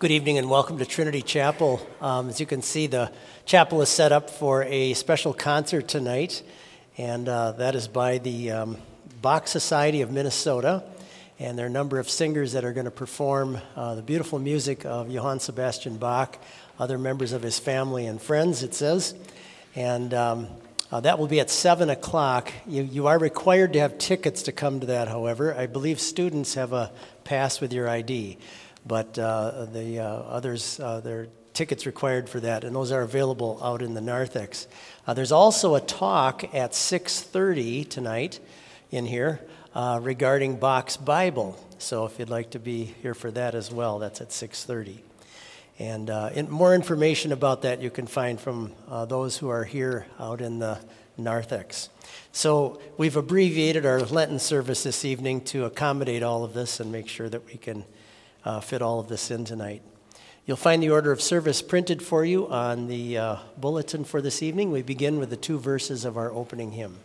Good evening and welcome to Trinity Chapel. Um, as you can see, the chapel is set up for a special concert tonight, and uh, that is by the um, Bach Society of Minnesota. And there are a number of singers that are going to perform uh, the beautiful music of Johann Sebastian Bach, other members of his family and friends, it says. And um, uh, that will be at 7 o'clock. You, you are required to have tickets to come to that, however. I believe students have a pass with your ID but uh, the uh, others, uh, there are tickets required for that, and those are available out in the narthex. Uh, there's also a talk at 6.30 tonight in here uh, regarding Bach's Bible. So if you'd like to be here for that as well, that's at 6.30. And uh, in, more information about that you can find from those who are here out in the narthex. So we've abbreviated our Lenten service this evening to accommodate all of this and make sure that we can uh, fit all of this in tonight. You'll find the order of service printed for you on the uh, bulletin for this evening. We begin with the two verses of our opening hymn.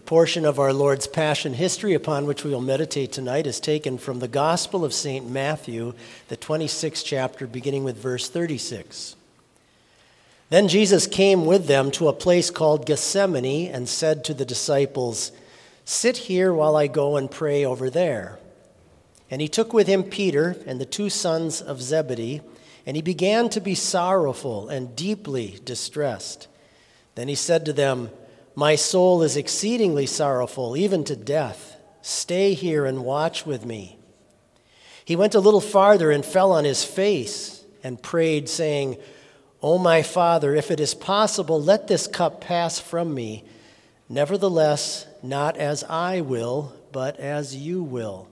Portion of our Lord's Passion history upon which we will meditate tonight is taken from the Gospel of St. Matthew, the 26th chapter, beginning with verse 36. Then Jesus came with them to a place called Gethsemane and said to the disciples, Sit here while I go and pray over there. And he took with him Peter and the two sons of Zebedee, and he began to be sorrowful and deeply distressed. Then he said to them, my soul is exceedingly sorrowful, even to death. Stay here and watch with me. He went a little farther and fell on his face and prayed, saying, O my Father, if it is possible, let this cup pass from me. Nevertheless, not as I will, but as you will.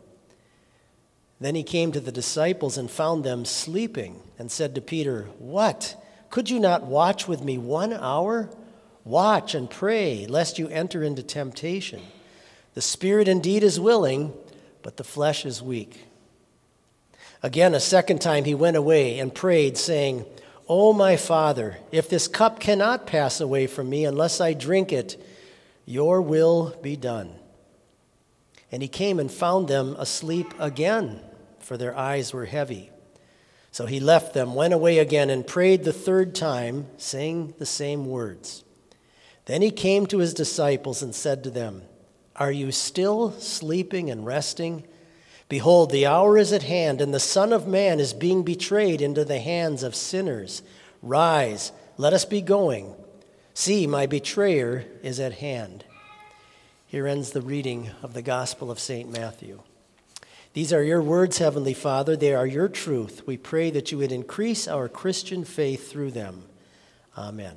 Then he came to the disciples and found them sleeping, and said to Peter, What? Could you not watch with me one hour? Watch and pray, lest you enter into temptation. The spirit indeed is willing, but the flesh is weak. Again, a second time he went away and prayed, saying, O my Father, if this cup cannot pass away from me unless I drink it, your will be done. And he came and found them asleep again, for their eyes were heavy. So he left them, went away again, and prayed the third time, saying the same words. Then he came to his disciples and said to them, Are you still sleeping and resting? Behold, the hour is at hand, and the Son of Man is being betrayed into the hands of sinners. Rise, let us be going. See, my betrayer is at hand. Here ends the reading of the Gospel of St. Matthew. These are your words, Heavenly Father. They are your truth. We pray that you would increase our Christian faith through them. Amen.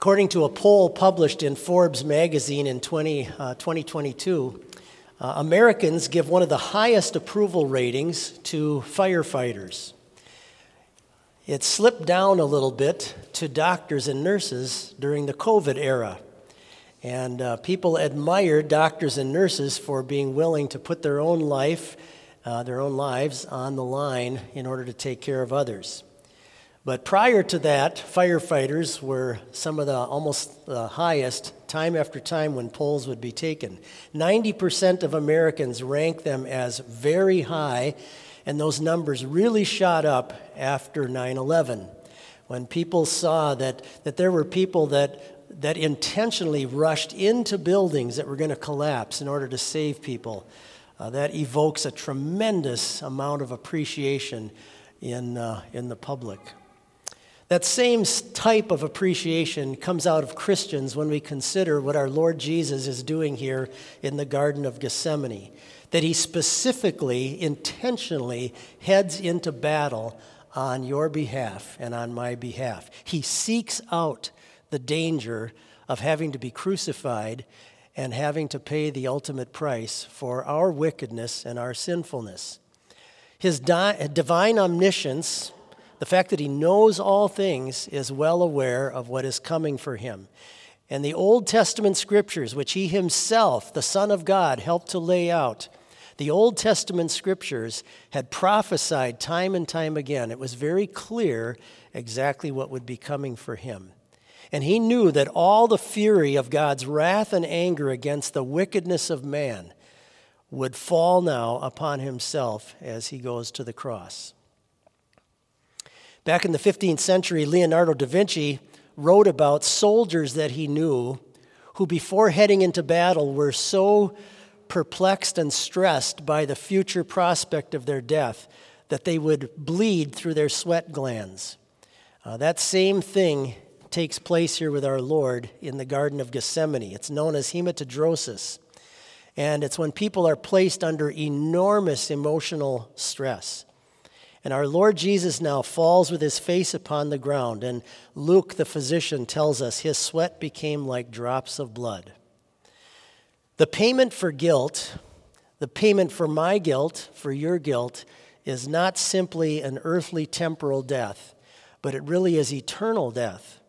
According to a poll published in Forbes magazine in 20, uh, 2022, uh, Americans give one of the highest approval ratings to firefighters. It slipped down a little bit to doctors and nurses during the COVID era. And uh, people admired doctors and nurses for being willing to put their own life, uh, their own lives on the line in order to take care of others. But prior to that, firefighters were some of the almost the highest time after time when polls would be taken. 90% of Americans rank them as very high, and those numbers really shot up after 9 11 when people saw that, that there were people that, that intentionally rushed into buildings that were going to collapse in order to save people. Uh, that evokes a tremendous amount of appreciation in, uh, in the public. That same type of appreciation comes out of Christians when we consider what our Lord Jesus is doing here in the Garden of Gethsemane. That he specifically, intentionally heads into battle on your behalf and on my behalf. He seeks out the danger of having to be crucified and having to pay the ultimate price for our wickedness and our sinfulness. His di- divine omniscience the fact that he knows all things is well aware of what is coming for him. And the Old Testament scriptures, which he himself, the Son of God, helped to lay out, the Old Testament scriptures had prophesied time and time again. It was very clear exactly what would be coming for him. And he knew that all the fury of God's wrath and anger against the wickedness of man would fall now upon himself as he goes to the cross. Back in the 15th century, Leonardo da Vinci wrote about soldiers that he knew who, before heading into battle, were so perplexed and stressed by the future prospect of their death that they would bleed through their sweat glands. Uh, that same thing takes place here with our Lord in the Garden of Gethsemane. It's known as hematidrosis. And it's when people are placed under enormous emotional stress. And our Lord Jesus now falls with his face upon the ground, and Luke, the physician, tells us his sweat became like drops of blood. The payment for guilt, the payment for my guilt, for your guilt, is not simply an earthly temporal death, but it really is eternal death.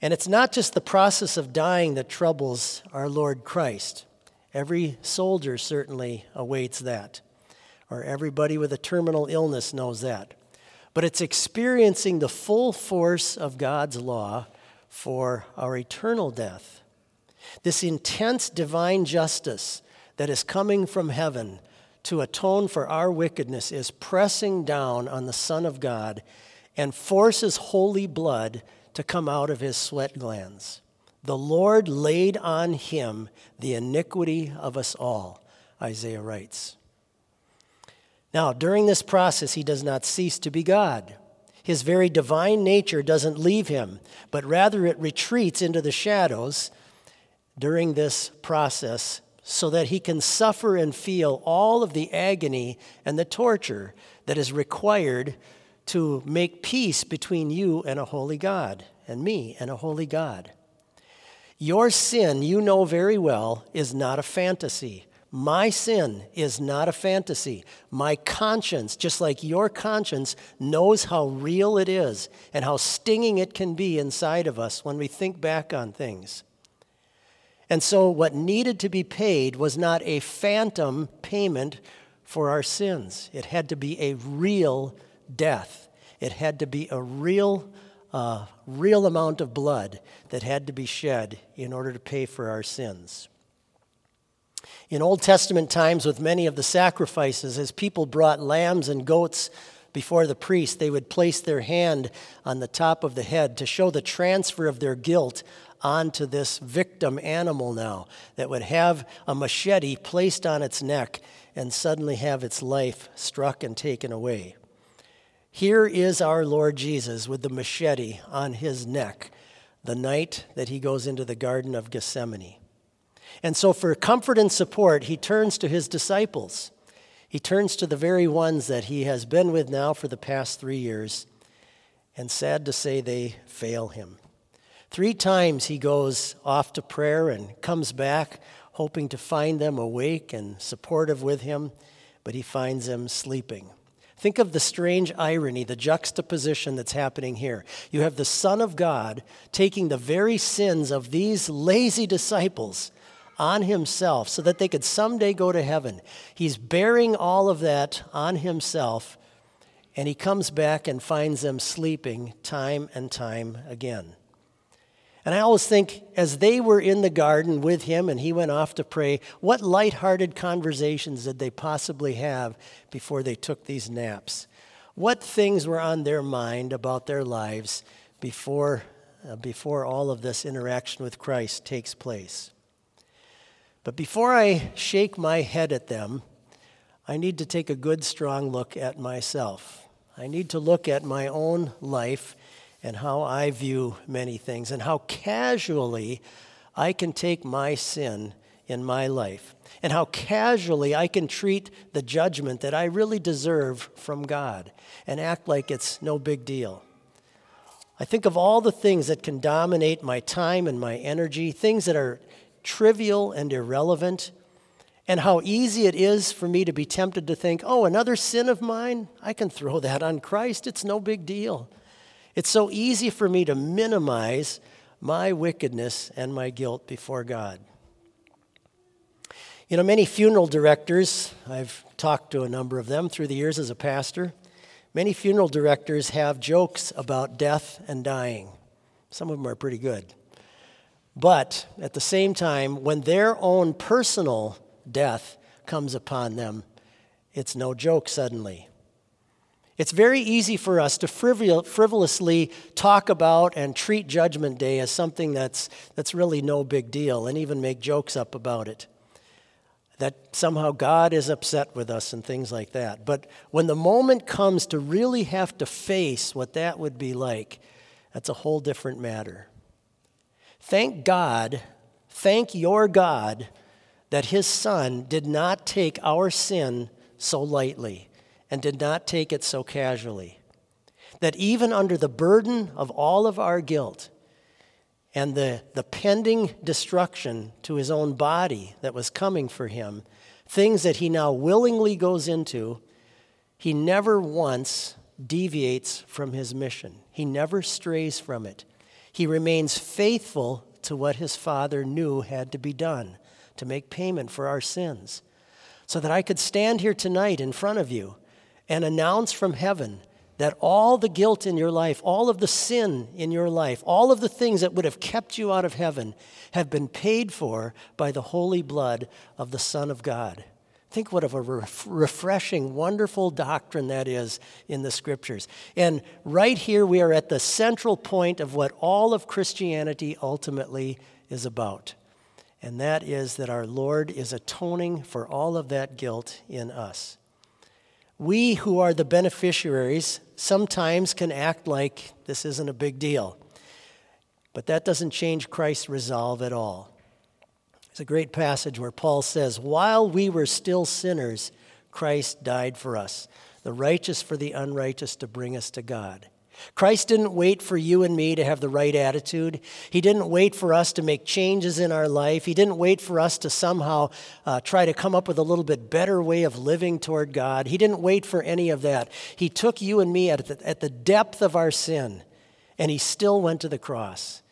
And it's not just the process of dying that troubles our Lord Christ. Every soldier certainly awaits that or everybody with a terminal illness knows that. But it's experiencing the full force of God's law for our eternal death. This intense divine justice that is coming from heaven to atone for our wickedness is pressing down on the Son of God and forces holy blood to come out of his sweat glands. The Lord laid on him the iniquity of us all, Isaiah writes. Now, during this process, he does not cease to be God. His very divine nature doesn't leave him, but rather it retreats into the shadows. during this process so that he can suffer and feel all of the agony and the torture that is required to make peace between you and a holy God, and me and a holy God. Your sin, you know very well, is not a fantasy. My sin is not a fantasy. My conscience, just like your conscience, knows how real it is and how stinging it can be inside of us when we think back on things. And so, what needed to be paid was not a phantom payment for our sins, it had to be a real death. It had to be a real, uh, real amount of blood that had to be shed in order to pay for our sins. In Old Testament times, with many of the sacrifices, as people brought lambs and goats before the priest, they would place their hand on the top of the head to show the transfer of their guilt onto this victim animal now that would have a machete placed on its neck and suddenly have its life struck and taken away. Here is our Lord Jesus with the machete on his neck the night that he goes into the Garden of Gethsemane. And so, for comfort and support, he turns to his disciples. He turns to the very ones that he has been with now for the past three years. And sad to say, they fail him. Three times he goes off to prayer and comes back, hoping to find them awake and supportive with him, but he finds them sleeping. Think of the strange irony, the juxtaposition that's happening here. You have the Son of God taking the very sins of these lazy disciples on himself so that they could someday go to heaven. He's bearing all of that on himself, and he comes back and finds them sleeping time and time again. And I always think, as they were in the garden with him and he went off to pray, what light-hearted conversations did they possibly have before they took these naps? What things were on their mind about their lives before, uh, before all of this interaction with Christ takes place? But before I shake my head at them, I need to take a good, strong look at myself. I need to look at my own life and how I view many things and how casually I can take my sin in my life and how casually I can treat the judgment that I really deserve from God and act like it's no big deal. I think of all the things that can dominate my time and my energy, things that are trivial and irrelevant, and how easy it is for me to be tempted to think, oh, another sin of mine? I can throw that on Christ. It's no big deal. It's so easy for me to minimize my wickedness and my guilt before God. You know, many funeral directors, I've talked to a number of them through the years as a pastor, many funeral directors have jokes about death and dying. Some of them are pretty good. But at the same time, when their own personal death comes upon them, it's no joke suddenly. It's very easy for us to frivolously talk about and treat Judgment Day as something that's, that's really no big deal and even make jokes up about it. That somehow God is upset with us and things like that. But when the moment comes to really have to face what that would be like, that's a whole different matter. Thank God, thank your God, that his son did not take our sin so lightly and did not take it so casually. That even under the burden of all of our guilt and the, the pending destruction to his own body that was coming for him, things that he now willingly goes into, he never once deviates from his mission. He never strays from it. He remains faithful to what his father knew had to be done to make payment for our sins. So that I could stand here tonight in front of you and announce from heaven that all the guilt in your life, all of the sin in your life, all of the things that would have kept you out of heaven have been paid for by the holy blood of the Son of God. Think what of a refreshing, wonderful doctrine that is in the scriptures. And right here, we are at the central point of what all of Christianity ultimately is about. And that is that our Lord is atoning for all of that guilt in us. We who are the beneficiaries sometimes can act like this isn't a big deal. But that doesn't change Christ's resolve at all. It's a great passage where Paul says, While we were still sinners, Christ died for us, the righteous for the unrighteous to bring us to God. Christ didn't wait for you and me to have the right attitude. He didn't wait for us to make changes in our life. He didn't wait for us to somehow uh, try to come up with a little bit better way of living toward God. He didn't wait for any of that. He took you and me at the, at the depth of our sin, and He still went to the cross.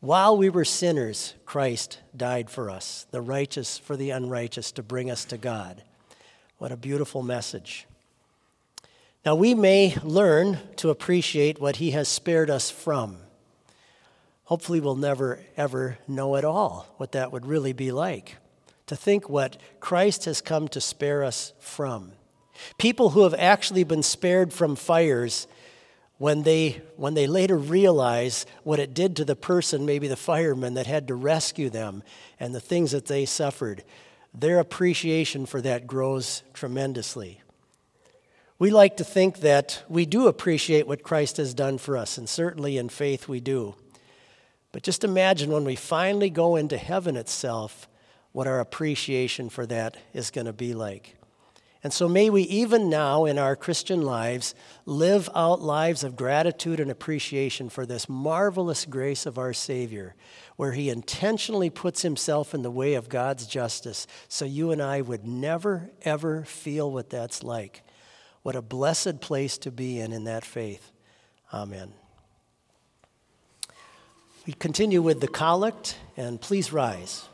While we were sinners, Christ died for us, the righteous for the unrighteous, to bring us to God. What a beautiful message. Now, we may learn to appreciate what He has spared us from. Hopefully, we'll never, ever know at all what that would really be like. To think what Christ has come to spare us from. People who have actually been spared from fires when they, when they later realize what it did to the person, maybe the fireman that had to rescue them, and the things that they suffered, their appreciation for that grows tremendously. We like to think that we do appreciate what Christ has done for us, and certainly in faith we do. But just imagine when we finally go into heaven itself, what our appreciation for that is going to be like. And so may we, even now in our Christian lives, live out lives of gratitude and appreciation for this marvelous grace of our Savior, where He intentionally puts Himself in the way of God's justice so you and I would never, ever feel what that's like. What a blessed place to be in in that faith. Amen. We continue with the collect, and please rise.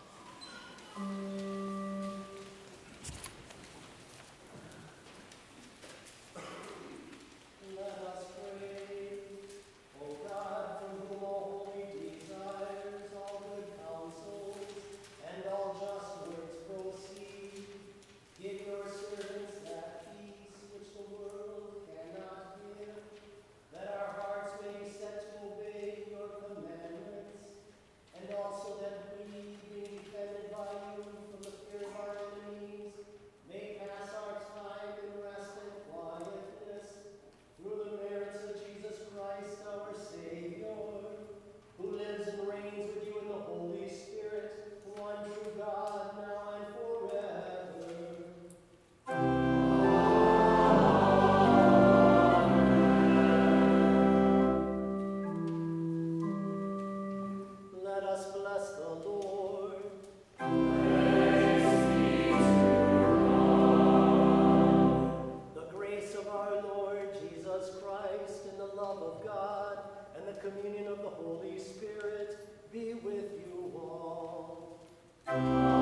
Christ and the love of God and the communion of the Holy Spirit be with you all.